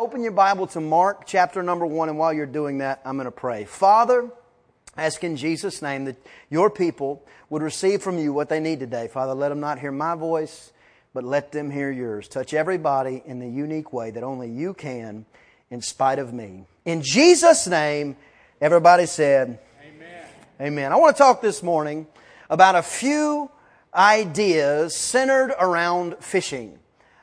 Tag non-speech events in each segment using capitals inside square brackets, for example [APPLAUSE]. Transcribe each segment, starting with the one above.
Open your Bible to Mark chapter number one, and while you're doing that, I'm going to pray. Father, ask in Jesus' name that your people would receive from you what they need today. Father, let them not hear my voice, but let them hear yours. Touch everybody in the unique way that only you can, in spite of me. In Jesus' name, everybody said, Amen. Amen. I want to talk this morning about a few ideas centered around fishing.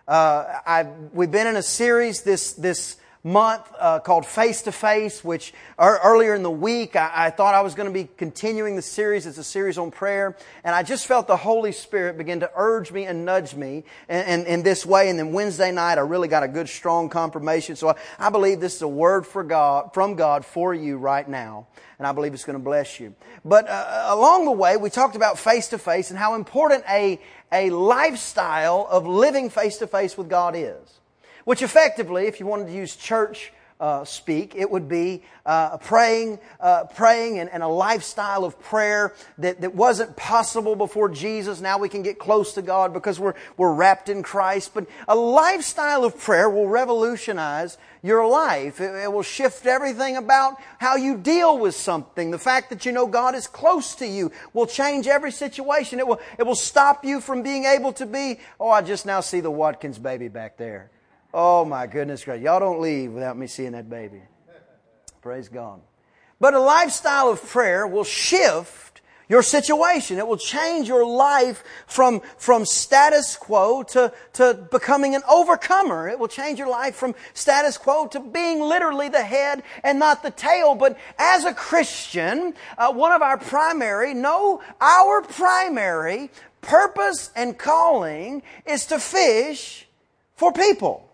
Uh, we've been in a series this, this month uh, called Face to Face, which er, earlier in the week I, I thought I was going to be continuing the series. It's a series on prayer. And I just felt the Holy Spirit begin to urge me and nudge me in, in, in this way. And then Wednesday night I really got a good strong confirmation. So I, I believe this is a word for God, from God for you right now and I believe it's going to bless you. But uh, along the way, we talked about face to face and how important a, a lifestyle of living face to face with God is. Which effectively, if you wanted to use church uh, speak. It would be uh, praying, uh, praying, and, and, a lifestyle of prayer that, that wasn't possible before Jesus. Now we can get close to God because we're we're wrapped in Christ. But a lifestyle of prayer will revolutionize your life. It, it will shift everything about how you deal with something. The fact that you know God is close to you will change every situation. It will it will stop you from being able to be. Oh, I just now see the Watkins baby back there. Oh my goodness gracious. Y'all don't leave without me seeing that baby. Praise God. But a lifestyle of prayer will shift your situation. It will change your life from, from status quo to, to becoming an overcomer. It will change your life from status quo to being literally the head and not the tail. But as a Christian, uh, one of our primary, no, our primary purpose and calling is to fish for people.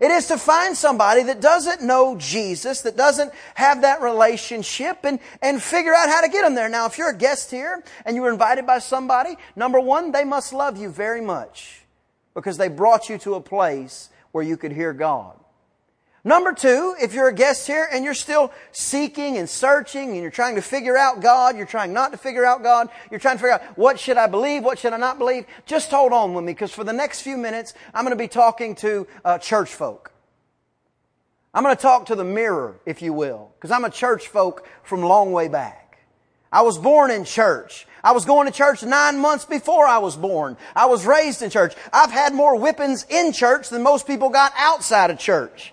It is to find somebody that doesn't know Jesus, that doesn't have that relationship, and, and figure out how to get them there. Now, if you're a guest here and you were invited by somebody, number one, they must love you very much because they brought you to a place where you could hear God. Number two, if you're a guest here and you're still seeking and searching and you're trying to figure out God, you're trying not to figure out God, you're trying to figure out what should I believe, what should I not believe, just hold on with me because for the next few minutes, I'm going to be talking to uh, church folk. I'm going to talk to the mirror, if you will, because I'm a church folk from long way back. I was born in church. I was going to church nine months before I was born. I was raised in church. I've had more whippings in church than most people got outside of church.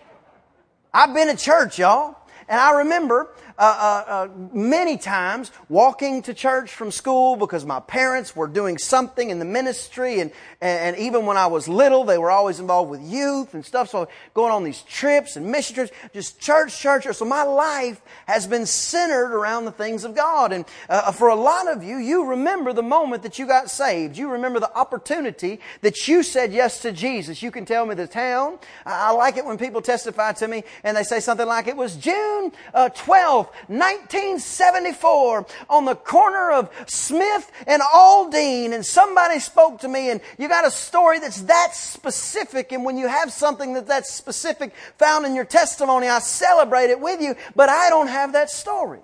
I've been to church, y'all. And I remember uh, uh, uh, many times walking to church from school because my parents were doing something in the ministry, and, and, even when I was little, they were always involved with youth and stuff. So going on these trips and mission trips, just church, church. So my life has been centered around the things of God. And uh, for a lot of you, you remember the moment that you got saved. You remember the opportunity that you said yes to Jesus. You can tell me the town. I, I like it when people testify to me and they say something like, "It was June uh, 12." 1974, on the corner of Smith and Aldine, and somebody spoke to me, and you got a story that's that specific, and when you have something that that's specific found in your testimony, I celebrate it with you, but I don't have that story.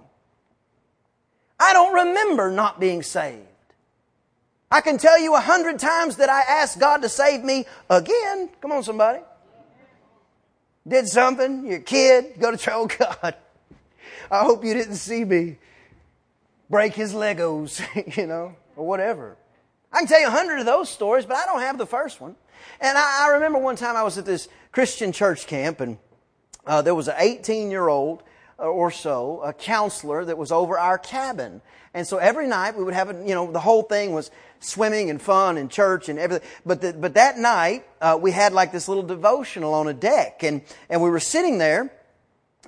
I don't remember not being saved. I can tell you a hundred times that I asked God to save me again. Come on, somebody. Did something, your kid, go to tell [LAUGHS] God. I hope you didn't see me break his Legos, [LAUGHS] you know, or whatever. I can tell you a hundred of those stories, but I don't have the first one. And I, I remember one time I was at this Christian church camp, and uh, there was an 18 year old uh, or so, a counselor that was over our cabin. And so every night we would have, a, you know, the whole thing was swimming and fun and church and everything. But the, but that night uh, we had like this little devotional on a deck, and and we were sitting there,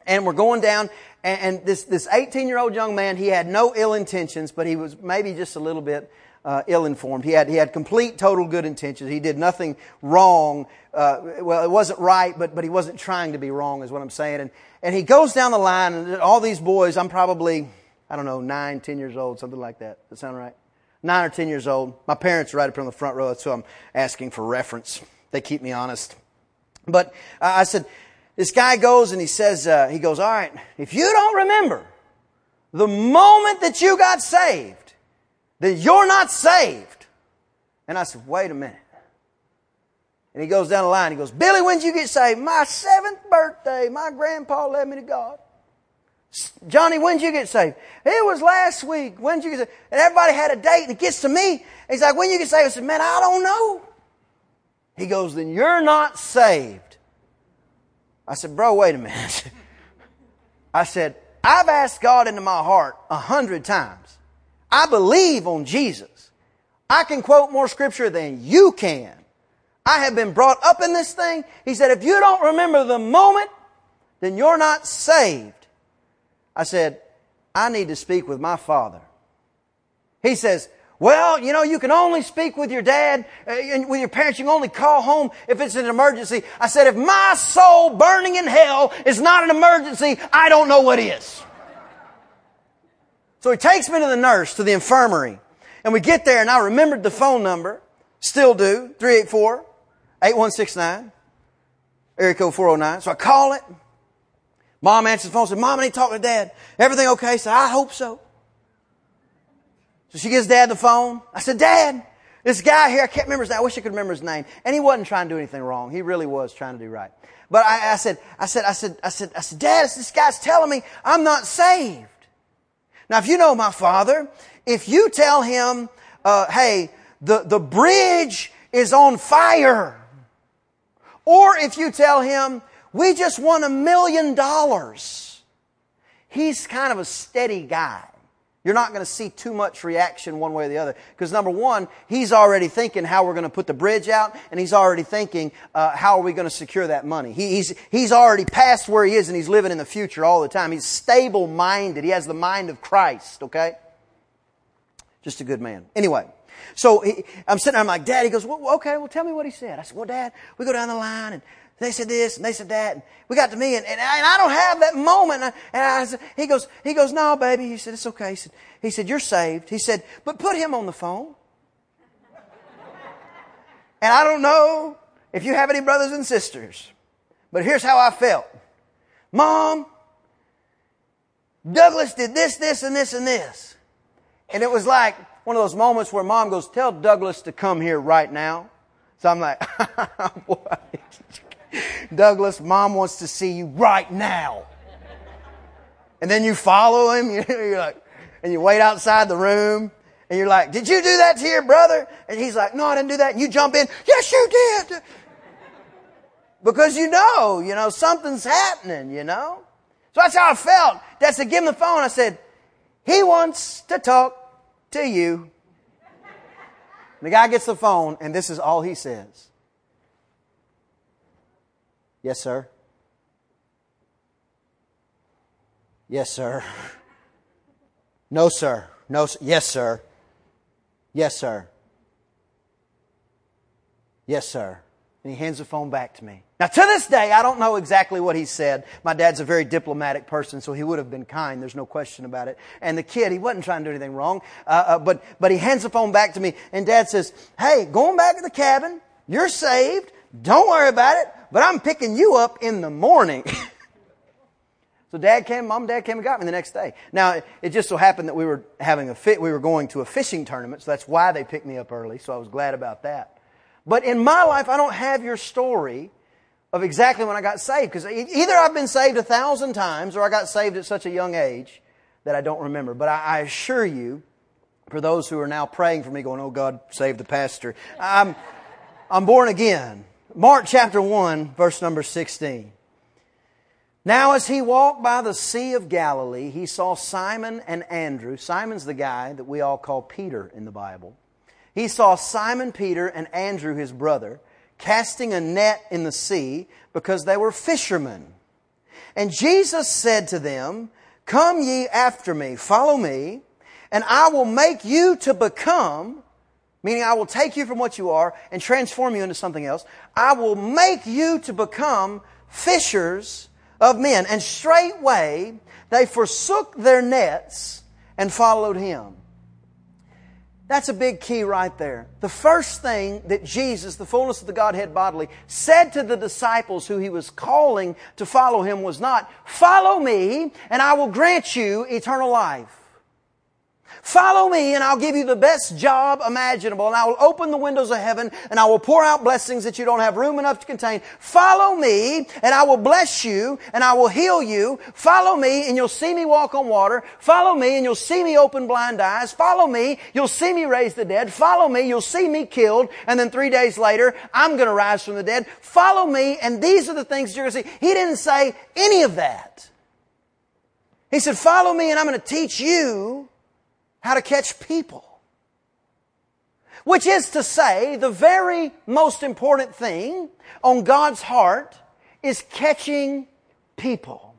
and we're going down, and, and this, this 18 year old young man, he had no ill intentions, but he was maybe just a little bit uh, ill informed. He had, he had complete, total good intentions. He did nothing wrong. Uh, well, it wasn't right, but, but he wasn't trying to be wrong, is what I'm saying. And, and he goes down the line, and all these boys, I'm probably, I don't know, nine, ten years old, something like that. Does that sound right? Nine or ten years old. My parents are right up here on the front row, so I'm asking for reference. They keep me honest. But uh, I said, this guy goes and he says, uh, he goes, all right, if you don't remember the moment that you got saved, then you're not saved. And I said, wait a minute. And he goes down the line. He goes, Billy, when did you get saved? My seventh birthday. My grandpa led me to God. Johnny, when did you get saved? It was last week. When did you get saved? And everybody had a date and it gets to me. He's like, when you get saved? I said, man, I don't know. He goes, then you're not saved. I said, bro, wait a minute. [LAUGHS] I said, I've asked God into my heart a hundred times. I believe on Jesus. I can quote more scripture than you can. I have been brought up in this thing. He said, if you don't remember the moment, then you're not saved. I said, I need to speak with my father. He says, well, you know, you can only speak with your dad, uh, and with your parents. You can only call home if it's an emergency. I said, if my soul burning in hell is not an emergency, I don't know what is. So he takes me to the nurse, to the infirmary. And we get there, and I remembered the phone number. Still do. 384 8169. Area code 409. So I call it. Mom answers the phone said, Mom, I need to talk to dad. Everything okay? I said, I hope so. So she gives dad the phone. I said, Dad, this guy here, I can't remember his name. I wish I could remember his name. And he wasn't trying to do anything wrong. He really was trying to do right. But I, I said, I said, I said, I said, I said, Dad, this guy's telling me I'm not saved. Now, if you know my father, if you tell him, uh, hey, the, the bridge is on fire, or if you tell him, we just won a million dollars, he's kind of a steady guy. You're not going to see too much reaction one way or the other. Because number one, he's already thinking how we're going to put the bridge out, and he's already thinking uh, how are we going to secure that money. He, he's, he's already past where he is, and he's living in the future all the time. He's stable minded. He has the mind of Christ, okay? Just a good man. Anyway, so he, I'm sitting there, I'm like, Dad, he goes, well, okay, well, tell me what he said. I said, well, Dad, we go down the line, and they said this and they said that. And we got to me and, and, I, and I don't have that moment. And, I, and I said, he goes, he goes, no, baby. He said, it's okay. He said, he said, you're saved. He said, but put him on the phone. [LAUGHS] and I don't know if you have any brothers and sisters, but here's how I felt. Mom, Douglas did this, this, and this, and this. And it was like one of those moments where mom goes, tell Douglas to come here right now. So I'm like, [LAUGHS] [LAUGHS] Douglas, mom wants to see you right now. And then you follow him, [LAUGHS] you're like, and you wait outside the room, and you're like, did you do that to your brother? And he's like, no, I didn't do that. And you jump in, yes, you did. Because you know, you know, something's happening, you know. So that's how I felt. That's to give him the phone. I said, he wants to talk to you. And the guy gets the phone, and this is all he says. Yes, sir. Yes, sir. No, sir. No, sir. Yes, sir. Yes, sir. Yes, sir. And he hands the phone back to me. Now, to this day, I don't know exactly what he said. My dad's a very diplomatic person, so he would have been kind. There's no question about it. And the kid, he wasn't trying to do anything wrong. Uh, uh, but, but he hands the phone back to me, and dad says, Hey, going back to the cabin. You're saved. Don't worry about it but I'm picking you up in the morning. [LAUGHS] so dad came, mom, dad came and got me the next day. Now, it just so happened that we were having a fit, we were going to a fishing tournament, so that's why they picked me up early, so I was glad about that. But in my life, I don't have your story of exactly when I got saved, because either I've been saved a thousand times or I got saved at such a young age that I don't remember. But I, I assure you, for those who are now praying for me, going, Oh God, save the pastor, I'm, I'm born again. Mark chapter 1, verse number 16. Now, as he walked by the Sea of Galilee, he saw Simon and Andrew. Simon's the guy that we all call Peter in the Bible. He saw Simon Peter and Andrew, his brother, casting a net in the sea because they were fishermen. And Jesus said to them, Come ye after me, follow me, and I will make you to become meaning I will take you from what you are and transform you into something else. I will make you to become fishers of men. And straightway they forsook their nets and followed him. That's a big key right there. The first thing that Jesus, the fullness of the Godhead bodily, said to the disciples who he was calling to follow him was not, follow me and I will grant you eternal life. Follow me and I'll give you the best job imaginable and I will open the windows of heaven and I will pour out blessings that you don't have room enough to contain. Follow me and I will bless you and I will heal you. Follow me and you'll see me walk on water. Follow me and you'll see me open blind eyes. Follow me, you'll see me raise the dead. Follow me, you'll see me killed and then three days later, I'm going to rise from the dead. Follow me and these are the things you're going to see. He didn't say any of that. He said, follow me and I'm going to teach you how to catch people. Which is to say, the very most important thing on God's heart is catching people.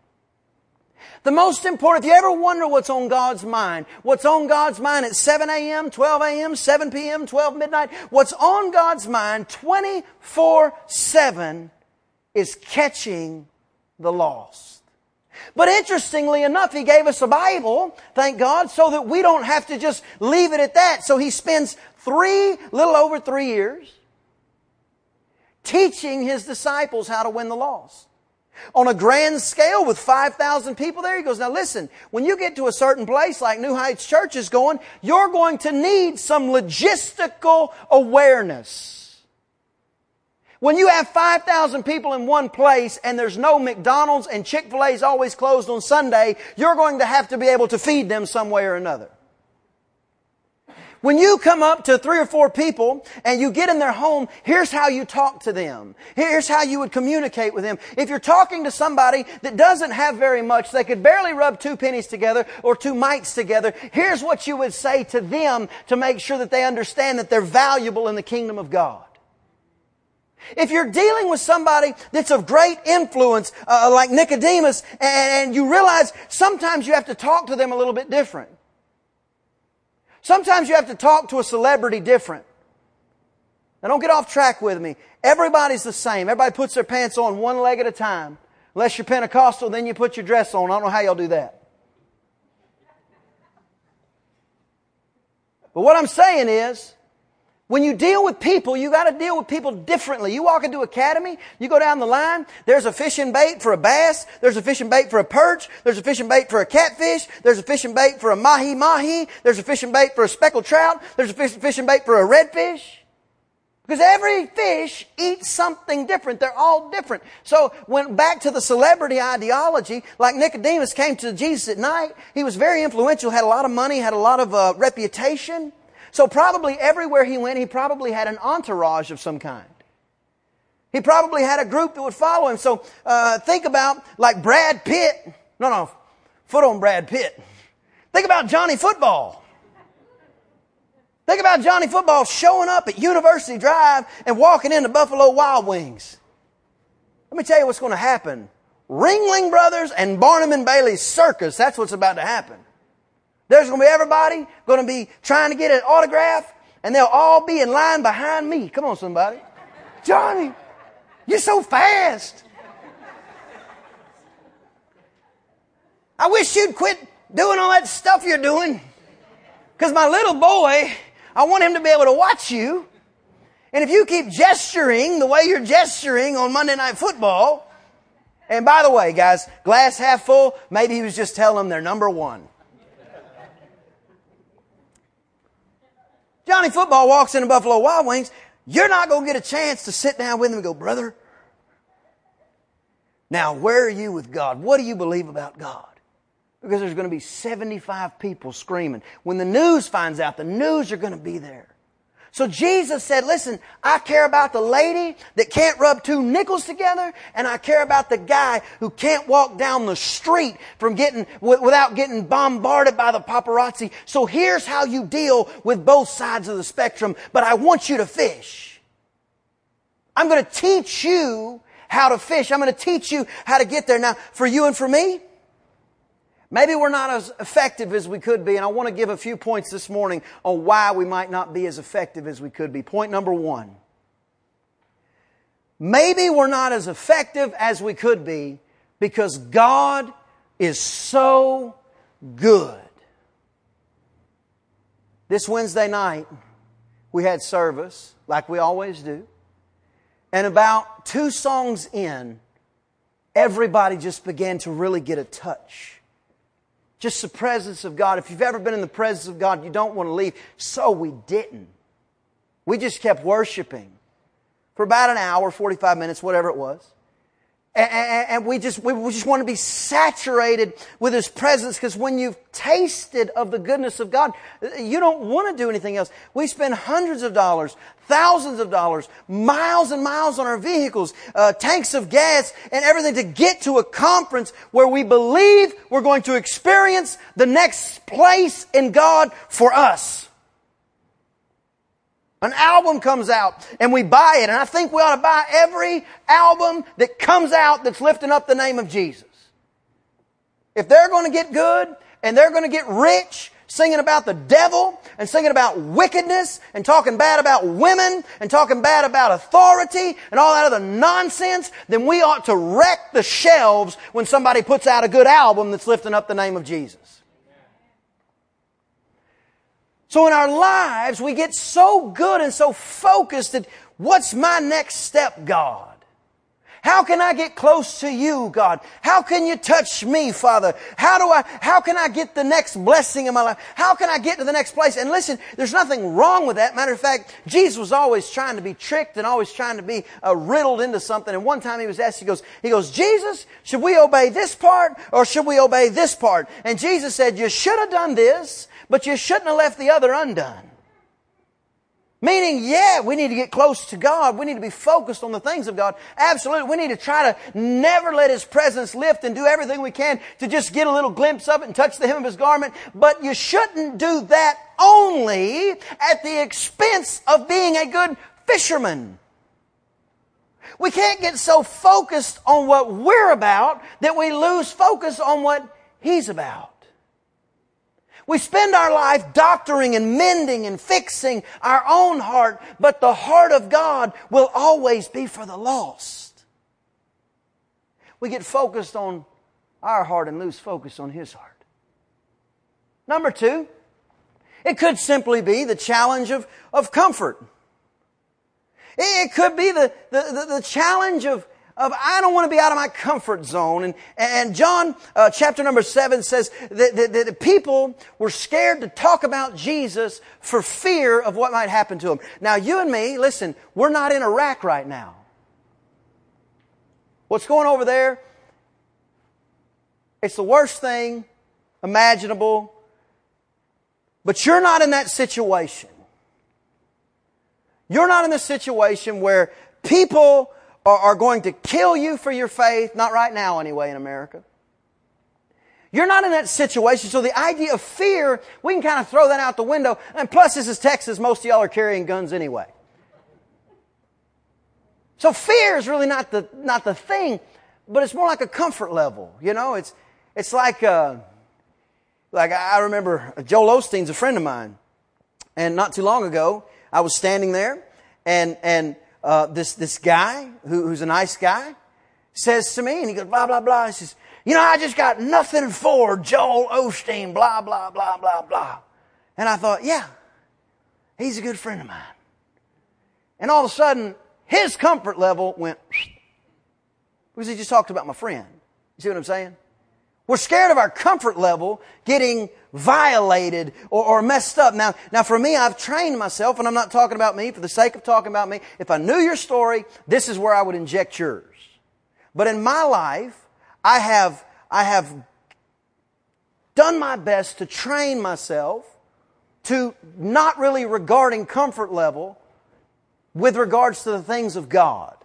The most important, if you ever wonder what's on God's mind, what's on God's mind at 7 a.m., 12 a.m., 7 p.m., 12 midnight, what's on God's mind 24 7 is catching the lost. But interestingly enough, He gave us a Bible, thank God, so that we don't have to just leave it at that. So He spends three, little over three years, teaching His disciples how to win the lost. On a grand scale with 5,000 people there, he goes, now listen, when you get to a certain place like New Heights Church is going, you're going to need some logistical awareness. When you have 5,000 people in one place and there's no McDonald's and Chick-fil-A's always closed on Sunday, you're going to have to be able to feed them some way or another. When you come up to three or four people and you get in their home, here's how you talk to them. Here's how you would communicate with them. If you're talking to somebody that doesn't have very much, they could barely rub two pennies together or two mites together, here's what you would say to them to make sure that they understand that they're valuable in the kingdom of God. If you're dealing with somebody that's of great influence, uh, like Nicodemus, and you realize sometimes you have to talk to them a little bit different. Sometimes you have to talk to a celebrity different. Now don't get off track with me. Everybody's the same. Everybody puts their pants on one leg at a time. Unless you're Pentecostal, then you put your dress on. I don't know how y'all do that. But what I'm saying is, when you deal with people, you got to deal with people differently. You walk into academy, you go down the line, there's a fishing bait for a bass, there's a fishing bait for a perch, there's a fishing bait for a catfish, there's a fishing bait for a mahi mahi, there's a fishing bait for a speckled trout, there's a fishing bait for a redfish. Because every fish eats something different. They're all different. So when back to the celebrity ideology, like Nicodemus came to Jesus at night, he was very influential, had a lot of money, had a lot of uh, reputation. So probably everywhere he went, he probably had an entourage of some kind. He probably had a group that would follow him. So uh, think about like Brad Pitt. No, no, foot on Brad Pitt. Think about Johnny Football. Think about Johnny Football showing up at University Drive and walking into Buffalo Wild Wings. Let me tell you what's going to happen. Ringling Brothers and Barnum and Bailey circus. That's what's about to happen. There's going to be everybody going to be trying to get an autograph, and they'll all be in line behind me. Come on, somebody. Johnny, you're so fast. I wish you'd quit doing all that stuff you're doing. Because my little boy, I want him to be able to watch you. And if you keep gesturing the way you're gesturing on Monday Night Football, and by the way, guys, glass half full, maybe he was just telling them they're number one. Johnny Football walks into Buffalo Wild Wings, you're not going to get a chance to sit down with him and go, brother, now where are you with God? What do you believe about God? Because there's going to be 75 people screaming. When the news finds out, the news are going to be there. So Jesus said, listen, I care about the lady that can't rub two nickels together, and I care about the guy who can't walk down the street from getting, without getting bombarded by the paparazzi. So here's how you deal with both sides of the spectrum, but I want you to fish. I'm going to teach you how to fish. I'm going to teach you how to get there. Now, for you and for me, Maybe we're not as effective as we could be, and I want to give a few points this morning on why we might not be as effective as we could be. Point number one. Maybe we're not as effective as we could be because God is so good. This Wednesday night, we had service, like we always do. And about two songs in, everybody just began to really get a touch Just the presence of God. If you've ever been in the presence of God, you don't want to leave. So we didn't. We just kept worshiping for about an hour, 45 minutes, whatever it was. And, we just, we just want to be saturated with His presence because when you've tasted of the goodness of God, you don't want to do anything else. We spend hundreds of dollars, thousands of dollars, miles and miles on our vehicles, uh, tanks of gas, and everything to get to a conference where we believe we're going to experience the next place in God for us. An album comes out and we buy it. And I think we ought to buy every album that comes out that's lifting up the name of Jesus. If they're going to get good and they're going to get rich singing about the devil and singing about wickedness and talking bad about women and talking bad about authority and all that other nonsense, then we ought to wreck the shelves when somebody puts out a good album that's lifting up the name of Jesus. So in our lives, we get so good and so focused that what's my next step, God? How can I get close to you, God? How can you touch me, Father? How do I, how can I get the next blessing in my life? How can I get to the next place? And listen, there's nothing wrong with that. Matter of fact, Jesus was always trying to be tricked and always trying to be uh, riddled into something. And one time he was asked, he goes, he goes, Jesus, should we obey this part or should we obey this part? And Jesus said, you should have done this but you shouldn't have left the other undone. Meaning, yeah, we need to get close to God. We need to be focused on the things of God. Absolutely. We need to try to never let His presence lift and do everything we can to just get a little glimpse of it and touch the hem of His garment. But you shouldn't do that only at the expense of being a good fisherman. We can't get so focused on what we're about that we lose focus on what He's about. We spend our life doctoring and mending and fixing our own heart, but the heart of God will always be for the lost. We get focused on our heart and lose focus on His heart. Number two, it could simply be the challenge of, of comfort. It could be the, the, the, the challenge of, of I don't want to be out of my comfort zone. And, and John uh, chapter number seven says that, that, that, people were scared to talk about Jesus for fear of what might happen to them. Now you and me, listen, we're not in Iraq right now. What's going over there? It's the worst thing imaginable. But you're not in that situation. You're not in the situation where people are, going to kill you for your faith, not right now anyway in America. You're not in that situation, so the idea of fear, we can kind of throw that out the window. And plus, this is Texas, most of y'all are carrying guns anyway. So fear is really not the, not the thing, but it's more like a comfort level. You know, it's, it's like, uh, like I remember Joel Osteen's a friend of mine. And not too long ago, I was standing there and, and uh, this, this guy, who, who's a nice guy, says to me, and he goes, blah, blah, blah. He says, you know, I just got nothing for Joel Osteen, blah, blah, blah, blah, blah. And I thought, yeah, he's a good friend of mine. And all of a sudden, his comfort level went, because he just talked about my friend. You see what I'm saying? We're scared of our comfort level getting violated or, or, messed up. Now, now for me, I've trained myself, and I'm not talking about me for the sake of talking about me. If I knew your story, this is where I would inject yours. But in my life, I have, I have done my best to train myself to not really regarding comfort level with regards to the things of God.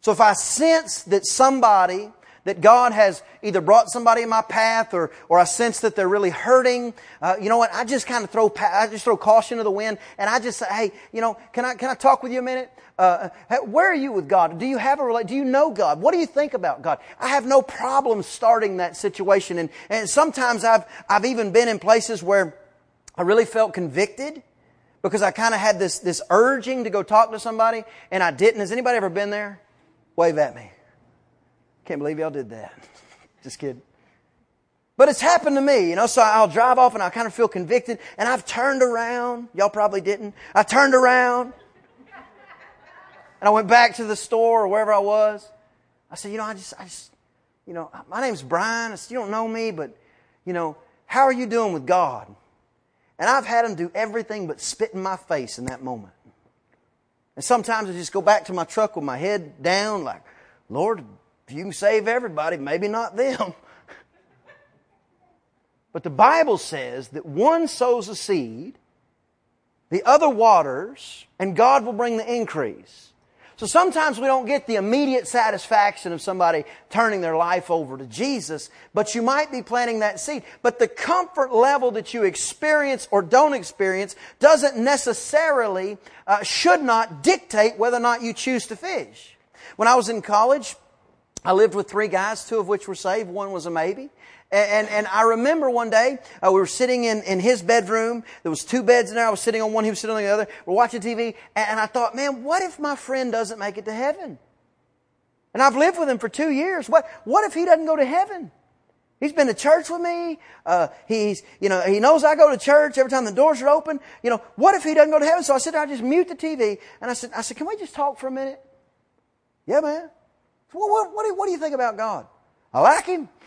So if I sense that somebody that God has either brought somebody in my path or, or I sense that they're really hurting, uh, you know what? I just kind of throw, I just throw caution to the wind and I just say, hey, you know, can I, can I talk with you a minute? Uh, where are you with God? Do you have a? Do you know God? What do you think about God? I have no problem starting that situation. And, and sometimes I've, I've even been in places where I really felt convicted because I kind of had this, this urging to go talk to somebody and I didn't. Has anybody ever been there? Wave at me. Can't believe y'all did that. [LAUGHS] Just kidding. But it's happened to me, you know, so I'll drive off and I kind of feel convicted and I've turned around. Y'all probably didn't. I turned around and I went back to the store or wherever I was. I said, you know, I just, I just, you know, my name's Brian. You don't know me, but, you know, How are you doing with God? And I've had him do everything but spit in my face in that moment. And sometimes I just go back to my truck with my head down, like, Lord, if you can save everybody, maybe not them. [LAUGHS] but the Bible says that one sows a seed, the other waters, and God will bring the increase. So sometimes we don't get the immediate satisfaction of somebody turning their life over to Jesus, but you might be planting that seed. But the comfort level that you experience or don't experience doesn't necessarily, uh, should not dictate whether or not you choose to fish. When I was in college, I lived with three guys, two of which were saved, one was a maybe. And, and I remember one day, uh, we were sitting in, in his bedroom. There was two beds in there. I was sitting on one, he was sitting on the other. We're watching TV. And, I thought, man, what if my friend doesn't make it to heaven? And I've lived with him for two years. What, what if he doesn't go to heaven? He's been to church with me. Uh, he's, you know, he knows I go to church every time the doors are open. You know, what if he doesn't go to heaven? So I said, I just mute the TV. And I said, I said, can we just talk for a minute? Yeah, man. Well, what, what, do, what do you think about God? I like him. [LAUGHS]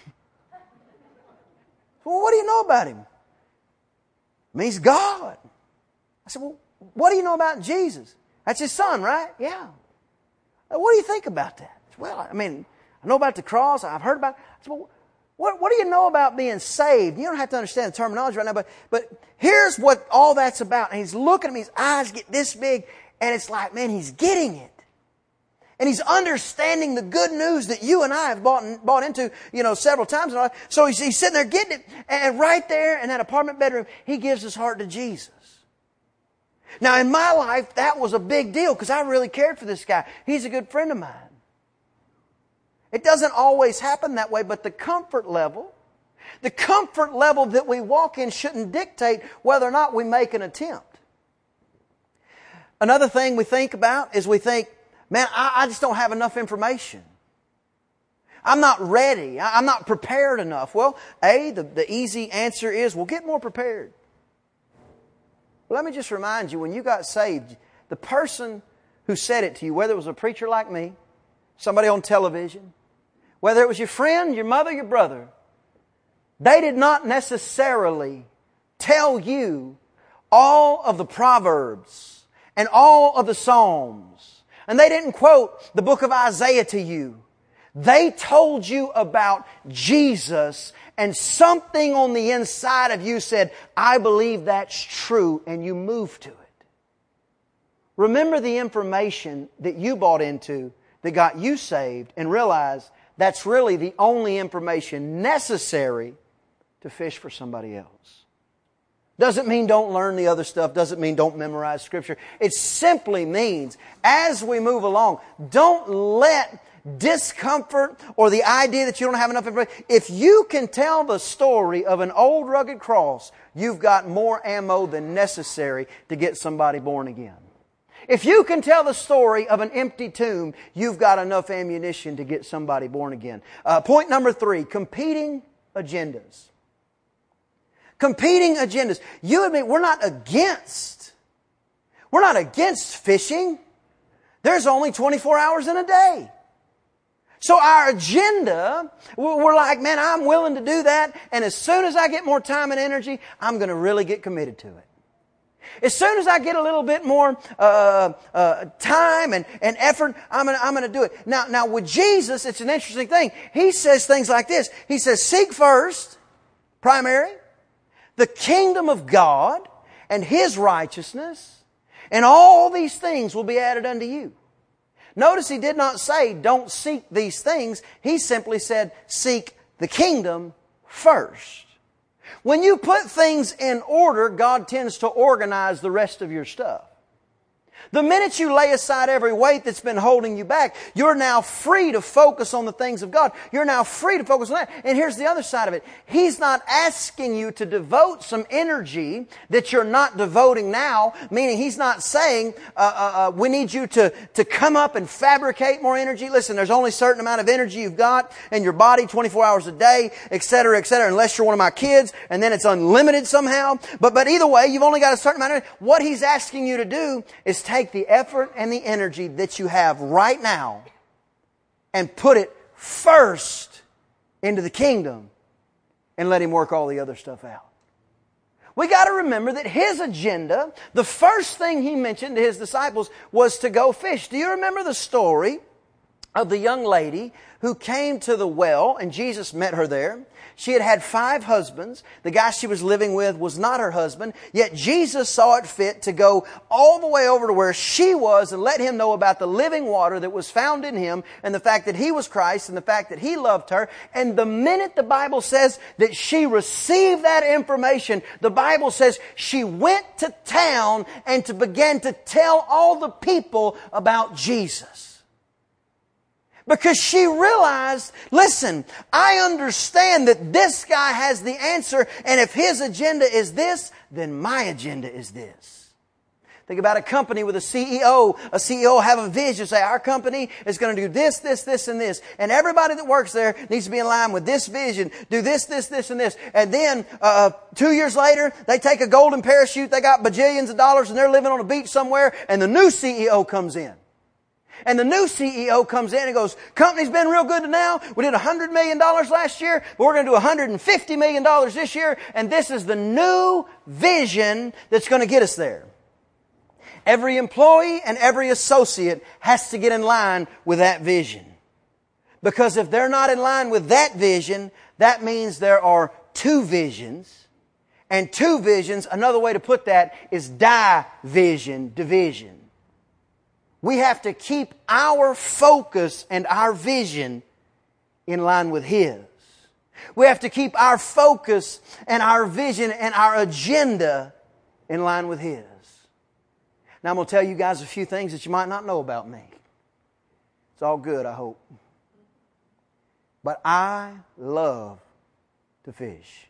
Well, what do you know about him? I mean, he's God. I said, well, what do you know about Jesus? That's his son, right? Yeah. What do you think about that? Well, I mean, I know about the cross. I've heard about it. I said, well, what, what do you know about being saved? You don't have to understand the terminology right now, but, but here's what all that's about. And he's looking at me, his eyes get this big, and it's like, man, he's getting it. And he's understanding the good news that you and I have bought, bought into, you know, several times. So he's, he's sitting there getting it. And right there in that apartment bedroom, he gives his heart to Jesus. Now, in my life, that was a big deal because I really cared for this guy. He's a good friend of mine. It doesn't always happen that way, but the comfort level, the comfort level that we walk in shouldn't dictate whether or not we make an attempt. Another thing we think about is we think, Man, I, I just don't have enough information. I'm not ready. I'm not prepared enough. Well, A, the, the easy answer is, well, get more prepared. Well, let me just remind you, when you got saved, the person who said it to you, whether it was a preacher like me, somebody on television, whether it was your friend, your mother, your brother, they did not necessarily tell you all of the Proverbs and all of the Psalms and they didn't quote the book of Isaiah to you. They told you about Jesus and something on the inside of you said, I believe that's true, and you moved to it. Remember the information that you bought into that got you saved and realize that's really the only information necessary to fish for somebody else. Doesn't mean don't learn the other stuff, doesn't mean don't memorize scripture. It simply means as we move along, don't let discomfort or the idea that you don't have enough information. If you can tell the story of an old rugged cross, you've got more ammo than necessary to get somebody born again. If you can tell the story of an empty tomb, you've got enough ammunition to get somebody born again. Uh, point number three, competing agendas. Competing agendas. You and me, we're not against. We're not against fishing. There's only 24 hours in a day. So our agenda, we're like, man, I'm willing to do that. And as soon as I get more time and energy, I'm going to really get committed to it. As soon as I get a little bit more uh, uh, time and, and effort, I'm going I'm to do it. Now, now with Jesus, it's an interesting thing. He says things like this. He says, seek first, primary, the kingdom of God and His righteousness, and all these things will be added unto you. Notice He did not say, don't seek these things. He simply said, seek the kingdom first. When you put things in order, God tends to organize the rest of your stuff. The minute you lay aside every weight that's been holding you back, you're now free to focus on the things of God. You're now free to focus on that. And here's the other side of it. He's not asking you to devote some energy that you're not devoting now, meaning He's not saying, uh, uh, uh, we need you to, to come up and fabricate more energy. Listen, there's only a certain amount of energy you've got in your body 24 hours a day, et cetera, et cetera, unless you're one of my kids, and then it's unlimited somehow. But, but either way, you've only got a certain amount of energy. What He's asking you to do is take the effort and the energy that you have right now and put it first into the kingdom and let him work all the other stuff out. We got to remember that his agenda, the first thing he mentioned to his disciples was to go fish. Do you remember the story of the young lady who came to the well and Jesus met her there? She had had five husbands. The guy she was living with was not her husband. Yet Jesus saw it fit to go all the way over to where she was and let him know about the living water that was found in him and the fact that he was Christ and the fact that he loved her. And the minute the Bible says that she received that information, the Bible says she went to town and to begin to tell all the people about Jesus. Because she realized, listen, I understand that this guy has the answer, and if his agenda is this, then my agenda is this. Think about a company with a CEO. A CEO have a vision. Say, our company is going to do this, this, this, and this. And everybody that works there needs to be in line with this vision. Do this, this, this, and this. And then, uh, two years later, they take a golden parachute. They got bajillions of dollars and they're living on a beach somewhere. And the new CEO comes in. And the new CEO comes in and goes, company's been real good to now. We did $100 million last year, but we're going to do $150 million this year. And this is the new vision that's going to get us there. Every employee and every associate has to get in line with that vision. Because if they're not in line with that vision, that means there are two visions. And two visions, another way to put that is division, division. We have to keep our focus and our vision in line with His. We have to keep our focus and our vision and our agenda in line with His. Now I'm going to tell you guys a few things that you might not know about me. It's all good, I hope. But I love to fish.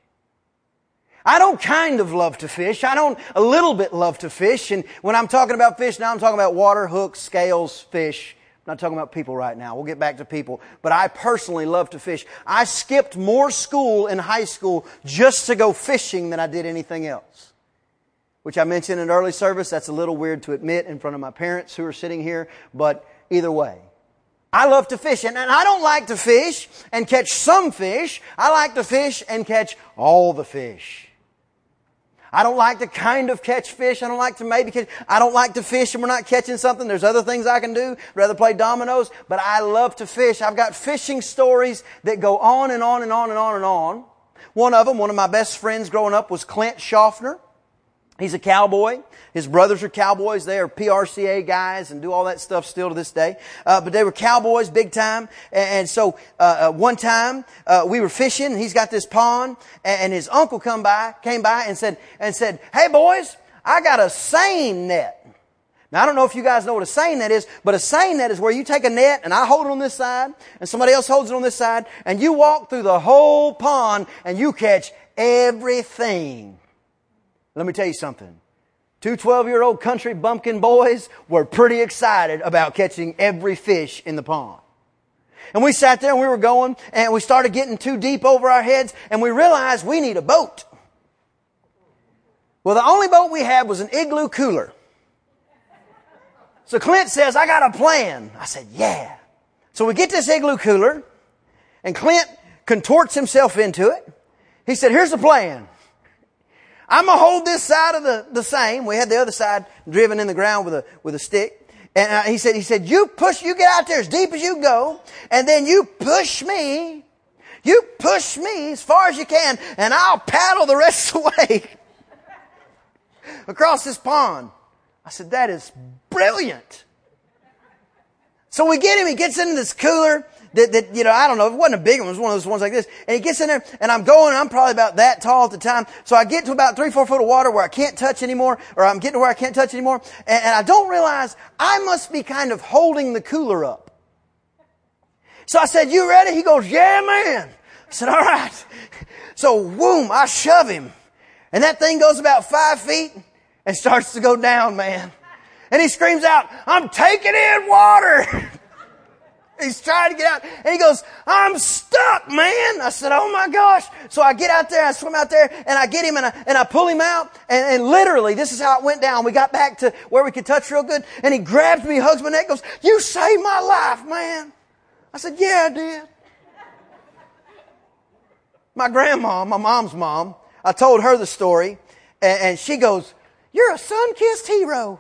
I don't kind of love to fish. I don't a little bit love to fish. And when I'm talking about fish now, I'm talking about water, hooks, scales, fish. I'm not talking about people right now. We'll get back to people. But I personally love to fish. I skipped more school in high school just to go fishing than I did anything else. Which I mentioned in early service. That's a little weird to admit in front of my parents who are sitting here. But either way. I love to fish, and I don't like to fish and catch some fish. I like to fish and catch all the fish. I don't like to kind of catch fish. I don't like to maybe catch, I don't like to fish and we're not catching something. There's other things I can do. I'd rather play dominoes, but I love to fish. I've got fishing stories that go on and on and on and on and on. One of them, one of my best friends growing up was Clint Schaffner. He's a cowboy. His brothers are cowboys. They are PRCA guys and do all that stuff still to this day. Uh, but they were cowboys big time. And, and so uh, uh, one time uh, we were fishing. He's got this pond, and, and his uncle come by, came by and said, and said, "Hey boys, I got a seine net." Now I don't know if you guys know what a seine net is, but a seine net is where you take a net and I hold it on this side, and somebody else holds it on this side, and you walk through the whole pond and you catch everything let me tell you something. Two 12 year old country bumpkin boys were pretty excited about catching every fish in the pond. And we sat there and we were going and we started getting too deep over our heads and we realized we need a boat. Well, the only boat we had was an igloo cooler. So Clint says, I got a plan. I said, yeah. So we get this igloo cooler and Clint contorts himself into it. He said, here's the plan. I'm gonna hold this side of the, the same. We had the other side driven in the ground with a, with a stick. And uh, he said, he said, you push, you get out there as deep as you go, and then you push me, you push me as far as you can, and I'll paddle the rest of the way [LAUGHS] across this pond. I said, that is brilliant. So we get him, he gets into this cooler, that, that, you know, I don't know, it wasn't a big one, it was one of those ones like this. And he gets in there, and I'm going, I'm probably about that tall at the time. So I get to about three, four foot of water where I can't touch anymore, or I'm getting to where I can't touch anymore, and, and I don't realize I must be kind of holding the cooler up. So I said, you ready? He goes, yeah, man. I said, all right. So, boom, I shove him. And that thing goes about five feet and starts to go down, man. And he screams out, I'm taking in water. [LAUGHS] He's trying to get out. And he goes, I'm stuck, man. I said, oh my gosh. So I get out there, I swim out there, and I get him and I, and I pull him out. And, and literally, this is how it went down. We got back to where we could touch real good. And he grabs me, hugs my neck, goes, you saved my life, man. I said, yeah, I did. my grandma, my mom's mom, I told her the story, and, and she goes, You're a Sunkist hero.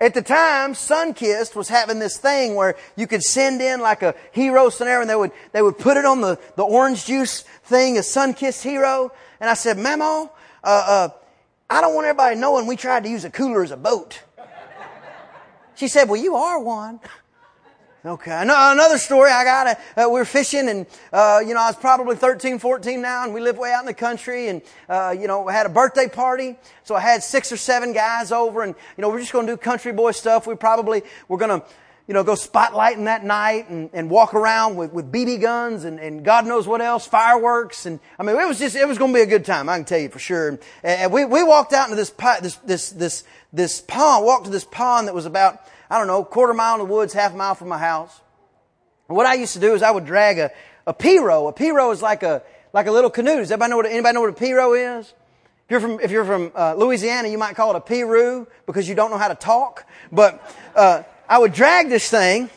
At the time, Sunkist was having this thing where you could send in like a hero scenario and they would, they would put it on the, the orange juice thing, a Sunkist hero. And I said, Mamo, uh, uh, I don't want everybody knowing we tried to use a cooler as a boat. She said, well, you are one. Okay. Another story I got, uh, we were fishing and, uh, you know, I was probably 13, 14 now and we live way out in the country and, uh, you know, we had a birthday party. So I had six or seven guys over and, you know, we're just going to do country boy stuff. We probably, we're going to, you know, go spotlighting that night and, and walk around with, with BB guns and, and God knows what else, fireworks. And I mean, it was just, it was going to be a good time. I can tell you for sure. And, and we, we walked out into this, this, this, this, this pond, walked to this pond that was about, I don't know, quarter mile in the woods, half a mile from my house. And what I used to do is I would drag a, a pirogue. A pirogue is like a, like a little canoe. Does everybody know what, anybody know what a pirogue is? If you're from, if you're from uh, Louisiana, you might call it a pirogue because you don't know how to talk. But uh, I would drag this thing,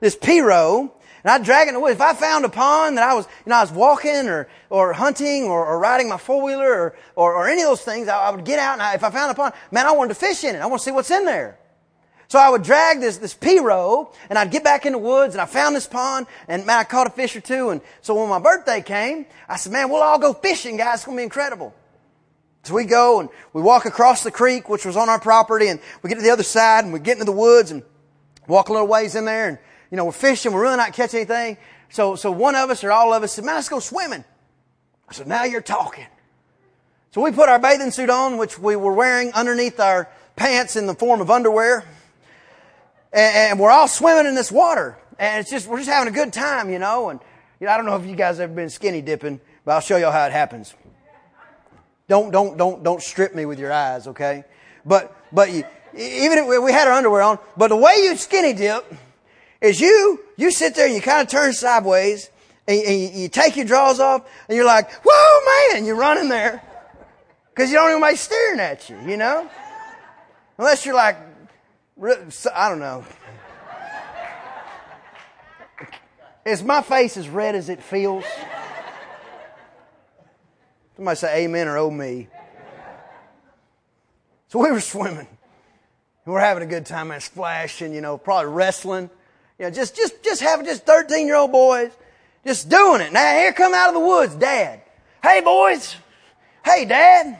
this pirogue, and I'd drag it in the woods. If I found a pond that I was, you know, I was walking or, or hunting or, or riding my four wheeler or, or, or, any of those things, I, I would get out and I, if I found a pond, man, I wanted to fish in it. I want to see what's in there. So I would drag this, this pirogue and I'd get back in the woods and I found this pond and man, I caught a fish or two. And so when my birthday came, I said, man, we'll all go fishing, guys. It's going to be incredible. So we go and we walk across the creek, which was on our property, and we get to the other side and we get into the woods and walk a little ways in there and, you know, we're fishing. We're really not catching anything. So, so one of us or all of us said, man, let's go swimming. I said, now you're talking. So we put our bathing suit on, which we were wearing underneath our pants in the form of underwear and, and we're all swimming in this water. And it's just, we're just having a good time, you know. And you know, I don't know if you guys ever been skinny dipping, but I'll show y'all how it happens. Don't, don't, don't, don't strip me with your eyes, okay? But, but you, even if we had our underwear on, but the way you skinny dip is you, you sit there and you kind of turn sideways and, and you, you, take your drawers off and you're like, whoa man, you're running there. Cause you don't even anybody staring at you, you know? Unless you're like I don't know. Is my face as red as it feels? Somebody say amen or oh me. So we were swimming. And we're having a good time and splashing, you know, probably wrestling. You know, just, just, just having just 13 year old boys just doing it. Now here come out of the woods, dad. Hey boys. Hey dad.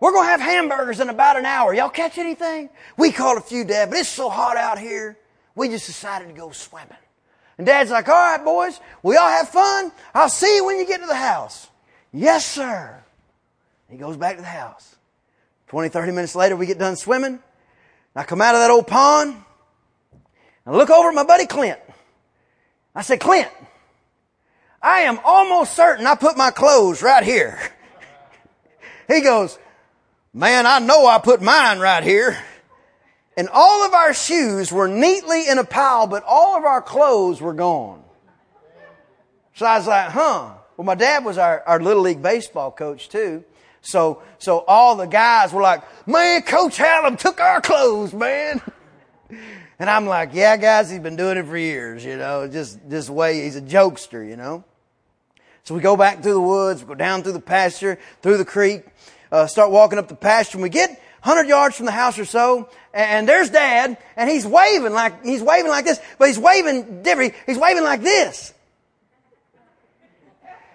We're going to have hamburgers in about an hour. Y'all catch anything? We caught a few, Dad, but it's so hot out here. We just decided to go swimming. And Dad's like, all right, boys, we all have fun. I'll see you when you get to the house. Yes, sir. He goes back to the house. 20, 30 minutes later, we get done swimming. I come out of that old pond. And I look over at my buddy Clint. I said, Clint, I am almost certain I put my clothes right here. [LAUGHS] he goes, Man, I know I put mine right here. And all of our shoes were neatly in a pile, but all of our clothes were gone. So I was like, huh. Well, my dad was our, our little league baseball coach too. So, so all the guys were like, man, Coach Hallam took our clothes, man. [LAUGHS] And I'm like, yeah, guys, he's been doing it for years, you know, just, just way, he's a jokester, you know. So we go back through the woods, we go down through the pasture, through the creek, uh, start walking up the pasture and we get 100 yards from the house or so, and there's dad, and he's waving like, he's waving like this, but he's waving different. He's waving like this.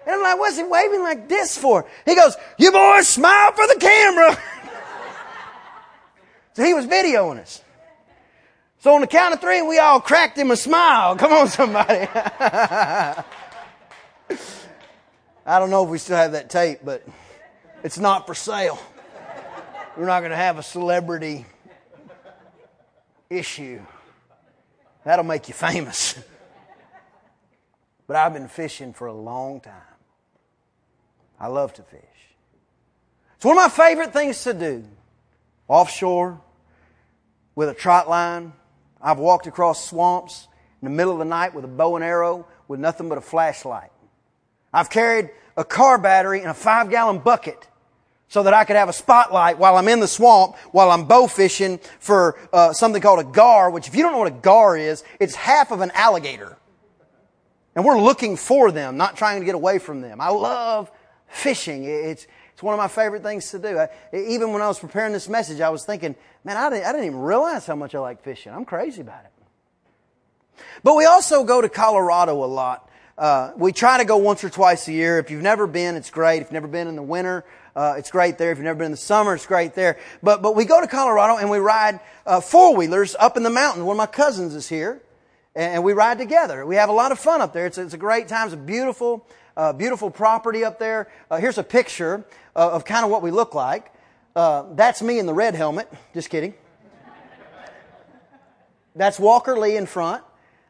And I'm like, what's he waving like this for? He goes, you boys smile for the camera. [LAUGHS] so he was videoing us. So on the count of three, we all cracked him a smile. Come on, somebody. [LAUGHS] I don't know if we still have that tape, but it's not for sale. We're not going to have a celebrity issue. That'll make you famous. But I've been fishing for a long time. I love to fish. It's one of my favorite things to do. Offshore, with a trot line. I've walked across swamps in the middle of the night with a bow and arrow with nothing but a flashlight. I've carried a car battery in a five gallon bucket so that I could have a spotlight while I'm in the swamp, while I'm bow fishing for uh, something called a gar, which if you don't know what a gar is, it's half of an alligator. And we're looking for them, not trying to get away from them. I love fishing. It's, it's one of my favorite things to do. I, even when I was preparing this message, I was thinking, man, I didn't, I didn't even realize how much I like fishing. I'm crazy about it. But we also go to Colorado a lot. Uh, we try to go once or twice a year. If you've never been, it's great. If you've never been in the winter, uh, it's great there. If you've never been in the summer, it's great there. But but we go to Colorado and we ride uh, four wheelers up in the mountain. One of my cousins is here, and we ride together. We have a lot of fun up there. It's, it's a great time. It's a beautiful, uh, beautiful property up there. Uh, here's a picture of, of kind of what we look like. Uh, that's me in the red helmet. Just kidding. That's Walker Lee in front.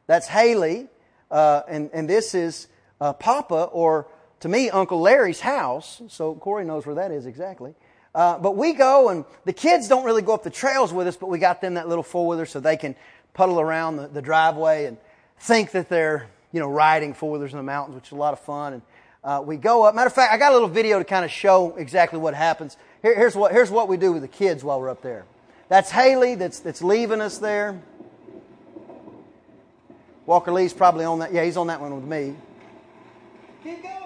That's Haley. Uh, and, and this is uh, Papa, or to me, Uncle Larry's house. So Corey knows where that is exactly. Uh, but we go, and the kids don't really go up the trails with us, but we got them that little four wheeler so they can puddle around the, the driveway and think that they're, you know, riding four wheelers in the mountains, which is a lot of fun. And uh, we go up. Matter of fact, I got a little video to kind of show exactly what happens. Here, here's what here's what we do with the kids while we're up there. That's Haley. That's that's leaving us there. Walker Lee's probably on that. Yeah, he's on that one with me. Keep going.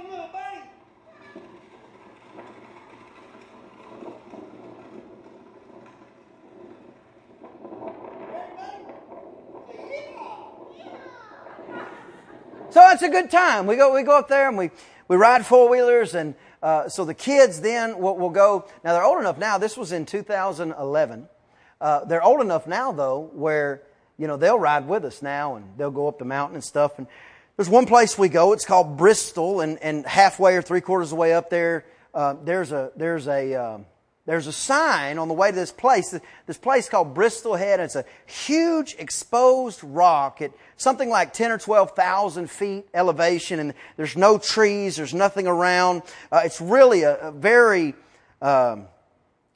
It's a good time. We go, we go up there and we, we ride four wheelers and uh, so the kids then will, will, go. Now they're old enough now. This was in 2011. Uh, they're old enough now though where you know they'll ride with us now and they'll go up the mountain and stuff. And there's one place we go. It's called Bristol, and, and halfway or three quarters of the way up there, uh, there's a there's a um, there's a sign on the way to this place. This place called Bristol Head. It's a huge exposed rock at something like 10 or 12,000 feet elevation, and there's no trees, there's nothing around. Uh, it's really a, a very um,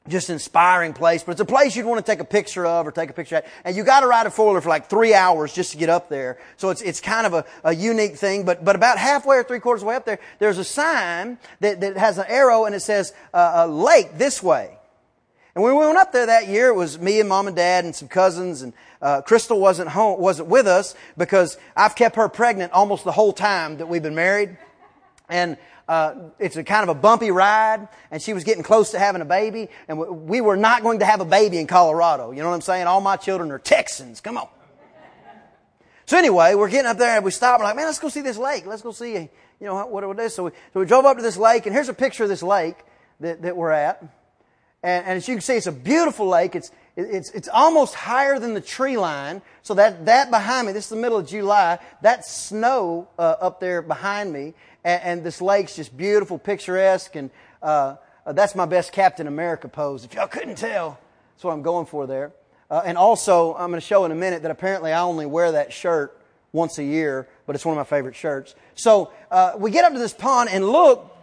just inspiring place, but it's a place you'd want to take a picture of or take a picture at. And you got to ride a four wheeler for like three hours just to get up there. So it's, it's kind of a, a unique thing. But, but about halfway or three quarters way up there, there's a sign that, that has an arrow and it says, uh, a lake this way. And when we went up there that year, it was me and mom and dad and some cousins and, uh, Crystal wasn't home, wasn't with us because I've kept her pregnant almost the whole time that we've been married. And uh, it's a kind of a bumpy ride, and she was getting close to having a baby, and we were not going to have a baby in Colorado. You know what I'm saying? All my children are Texans. Come on. So anyway, we're getting up there, and we stop. We're like, man, let's go see this lake. Let's go see, you know, what it is. So we, so we drove up to this lake, and here's a picture of this lake that, that we're at. And, and as you can see, it's a beautiful lake. It's, it's, it's almost higher than the tree line. So that, that behind me, this is the middle of July, that snow uh, up there behind me and, and this lake's just beautiful, picturesque, and uh, uh, that's my best Captain America pose. If y'all couldn't tell, that's what I'm going for there. Uh, and also, I'm going to show in a minute that apparently I only wear that shirt once a year, but it's one of my favorite shirts. So uh, we get up to this pond and look,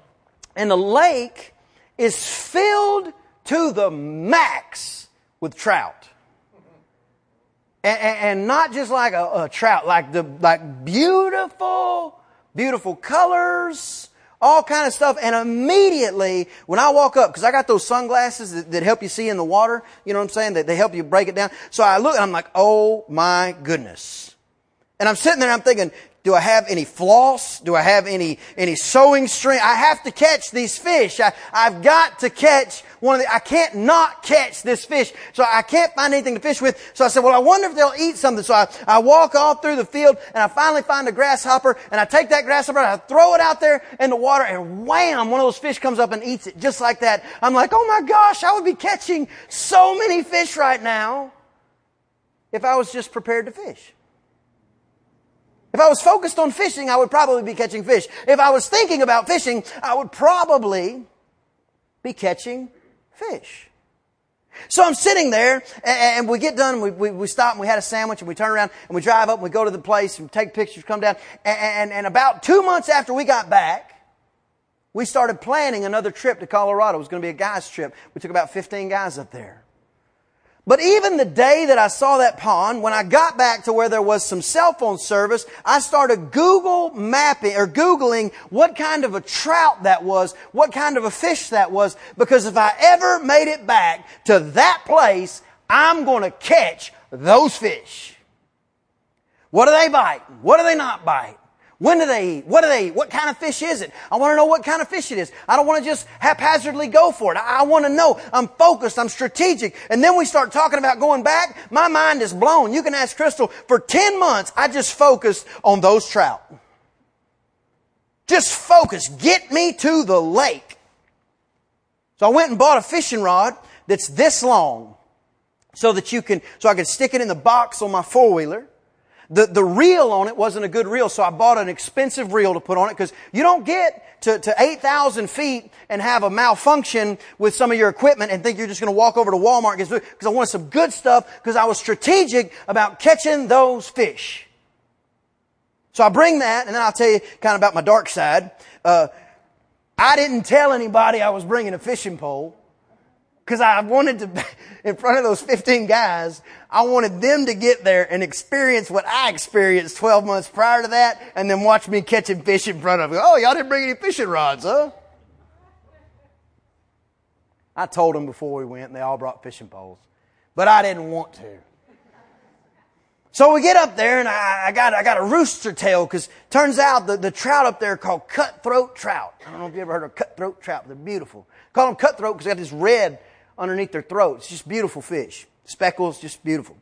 and the lake is filled to the max with trout. And, and, not just like a, a trout, like the like beautiful beautiful colors, all kind of stuff. And immediately when I walk up, because I got those sunglasses that, that, help you see in the water, you know what I'm saying? That they help you break it down. So I look and I'm like, oh my goodness. And I'm sitting there and I'm thinking, do I have any floss? Do I have any, any sewing string? I have to catch these fish. I, I've got to catch one of the, I can't not catch this fish. So I can't find anything to fish with. So I said, well, I wonder if they'll eat something. So I, I walk all through the field and I finally find a grasshopper and I take that grasshopper and I throw it out there in the water and wham, one of those fish comes up and eats it just like that. I'm like, oh my gosh, I would be catching so many fish right now if I was just prepared to fish. If I was focused on fishing, I would probably be catching fish. If I was thinking about fishing, I would probably be catching fish. So I'm sitting there, and, we get done, we, we, we, stop, and we had a sandwich, and we turn around, and we drive up, and we go to the place, and take pictures, come down. And, and, and about two months after we got back, we started planning another trip to Colorado. It was going to be a guy's trip. We took about 15 guys up there. But even the day that I saw that pond, when I got back to where there was some cell phone service, I started Google mapping or Googling what kind of a trout that was, what kind of a fish that was, because if I ever made it back to that place, I'm going to catch those fish. What do they bite? What do they not bite? When do they eat? What do they eat? What kind of fish is it? I want to know what kind of fish it is. I don't want to just haphazardly go for it. I, want to know. I'm focused. I'm strategic. And then we start talking about going back. My mind is blown. You can ask Crystal. For 10 months, I just focused on those trout. Just focus. Get me to the lake. So I went and bought a fishing rod that's this long so that you can, so I could stick it in the box on my four wheeler. The, the reel on it wasn't a good reel, so I bought an expensive reel to put on it because you don't get to, to 8,000 feet and have a malfunction with some of your equipment and think you're just going to walk over to Walmart because I wanted some good stuff because I was strategic about catching those fish. So I bring that, and then I'll tell you kind of about my dark side. Uh, I didn't tell anybody I was bringing a fishing pole because I wanted to, in front of those 15 guys, I wanted them to get there and experience what I experienced 12 months prior to that, and then watch me catching fish in front of them. Oh, y'all didn't bring any fishing rods, huh? I told them before we went, and they all brought fishing poles, but I didn't want to. So we get up there and I, I got, I got a rooster tail because turns out the, the trout up there are called cutthroat trout. I don't know if you ever heard of cutthroat trout. They're beautiful. Call them cutthroat because they got this red underneath their throats. Just beautiful fish. Speckles, just beautiful.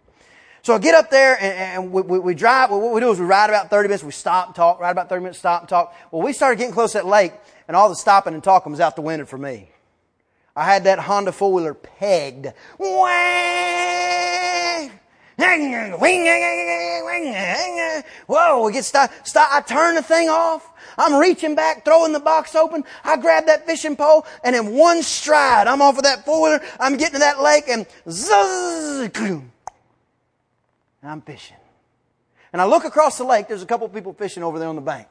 So I get up there and, and we, we, we, drive. What we do is we ride about 30 minutes. We stop and talk. Ride about 30 minutes, stop and talk. Well, we started getting close to that lake and all the stopping and talking was out the window for me. I had that Honda four wheeler pegged. Wah! Whoa, we get stop, stop. I turn the thing off. I'm reaching back, throwing the box open. I grab that fishing pole and in one stride, I'm off of that four. I'm getting to that lake and zzz, and I'm fishing. And I look across the lake. There's a couple people fishing over there on the bank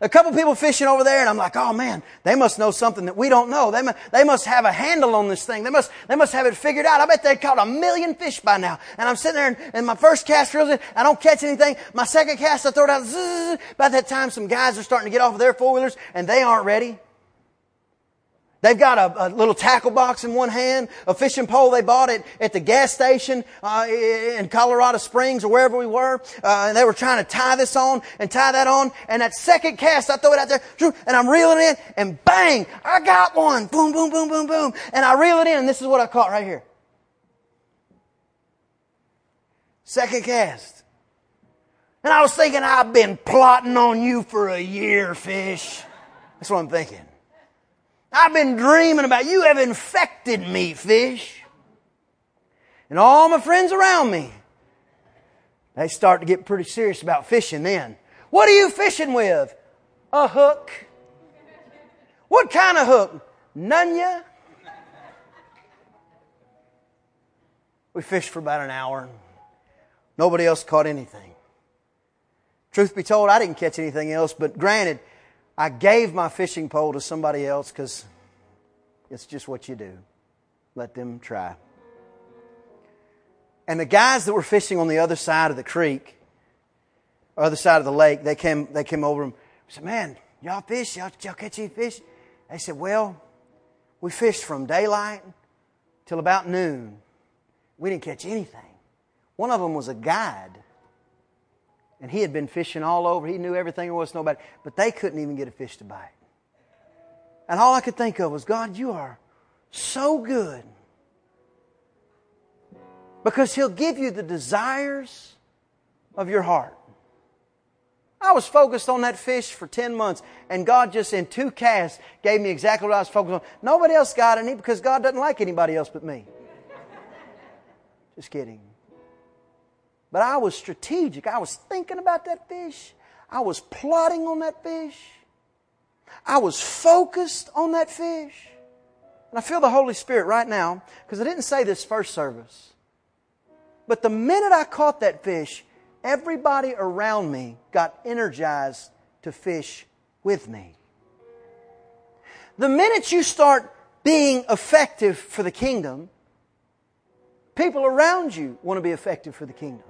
a couple people fishing over there, and I'm like, oh man, they must know something that we don't know. They must, they must have a handle on this thing. They must, they must have it figured out. I bet they caught a million fish by now. And I'm sitting there, and, and my first cast reels in, I don't catch anything. My second cast, I throw it out. Zzz. By that time, some guys are starting to get off of their four wheelers, and they aren't ready. They've got a, a, little tackle box in one hand, a fishing pole they bought at, at the gas station uh, in Colorado Springs or wherever we were. Uh, and they were trying to tie this on and tie that on. And that second cast, I throw it out there, and I'm reeling in, and bang, I got one. Boom, boom, boom, boom, boom. And I reel it in, and this is what I caught right here. Second cast. And I was thinking, I've been plotting on you for a year, fish. That's what I'm thinking. I've been dreaming about you have infected me, fish. And all my friends around me, they start to get pretty serious about fishing then. What are you fishing with? A hook. What kind of hook? Nunya. We fished for about an hour. Nobody else caught anything. Truth be told, I didn't catch anything else, but granted, I gave my fishing pole to somebody else because it's just what you do. Let them try. And the guys that were fishing on the other side of the creek, other side of the lake, they came, they came over and said, Man, y'all fish? Y'all, y'all catch any fish? They said, Well, we fished from daylight till about noon. We didn't catch anything. One of them was a guide. And he had been fishing all over. He knew everything there was to know about it. But they couldn't even get a fish to bite. And all I could think of was, God, you are so good. Because He'll give you the desires of your heart. I was focused on that fish for 10 months, and God just in two casts gave me exactly what I was focused on. Nobody else got any because God doesn't like anybody else but me. Just kidding. But I was strategic. I was thinking about that fish. I was plotting on that fish. I was focused on that fish. And I feel the Holy Spirit right now because I didn't say this first service. But the minute I caught that fish, everybody around me got energized to fish with me. The minute you start being effective for the kingdom, people around you want to be effective for the kingdom.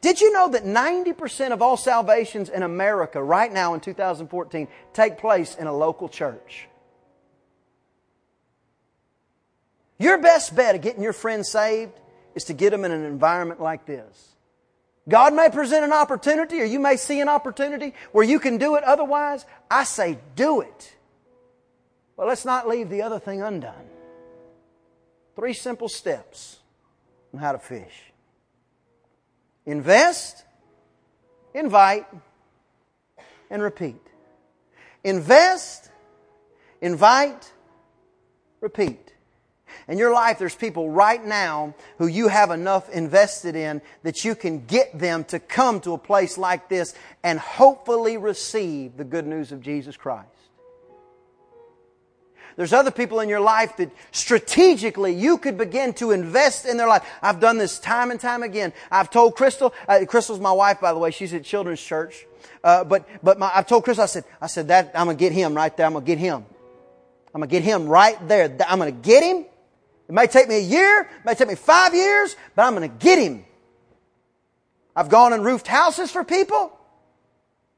Did you know that 90% of all salvations in America right now in 2014 take place in a local church? Your best bet of getting your friends saved is to get them in an environment like this. God may present an opportunity or you may see an opportunity where you can do it otherwise. I say do it. But let's not leave the other thing undone. Three simple steps on how to fish. Invest, invite, and repeat. Invest, invite, repeat. In your life, there's people right now who you have enough invested in that you can get them to come to a place like this and hopefully receive the good news of Jesus Christ. There's other people in your life that strategically you could begin to invest in their life. I've done this time and time again. I've told Crystal, uh, Crystal's my wife, by the way. She's at Children's Church. Uh, but but my, I've told Crystal, I said, I said that I'm gonna get him right there. I'm gonna get him. I'm gonna get him right there. I'm gonna get him. It may take me a year, it may take me five years, but I'm gonna get him. I've gone and roofed houses for people.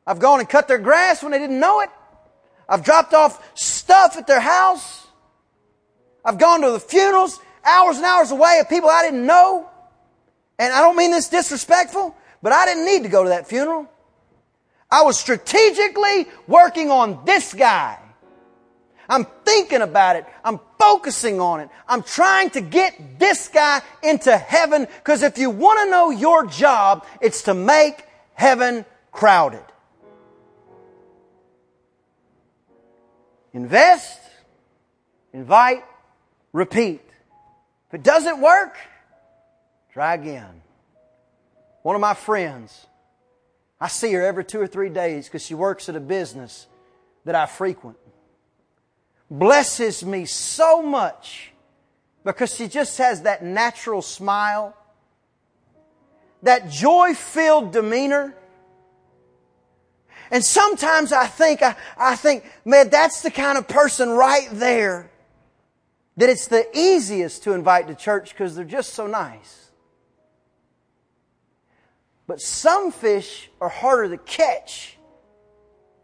I've gone and cut their grass when they didn't know it. I've dropped off stuff at their house. I've gone to the funerals hours and hours away of people I didn't know. And I don't mean this disrespectful, but I didn't need to go to that funeral. I was strategically working on this guy. I'm thinking about it. I'm focusing on it. I'm trying to get this guy into heaven because if you want to know your job, it's to make heaven crowded. Invest, invite, repeat. If it doesn't work, try again. One of my friends, I see her every two or three days because she works at a business that I frequent. Blesses me so much because she just has that natural smile, that joy filled demeanor. And sometimes I think, I, I think, man, that's the kind of person right there that it's the easiest to invite to church because they're just so nice. But some fish are harder to catch.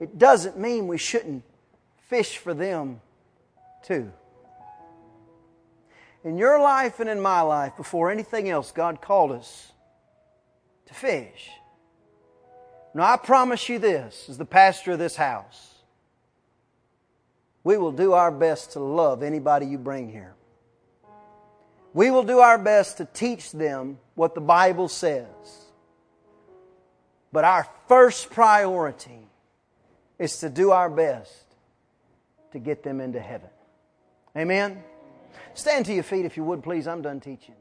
It doesn't mean we shouldn't fish for them too. In your life and in my life, before anything else, God called us to fish. Now, I promise you this, as the pastor of this house, we will do our best to love anybody you bring here. We will do our best to teach them what the Bible says. But our first priority is to do our best to get them into heaven. Amen? Stand to your feet if you would, please. I'm done teaching.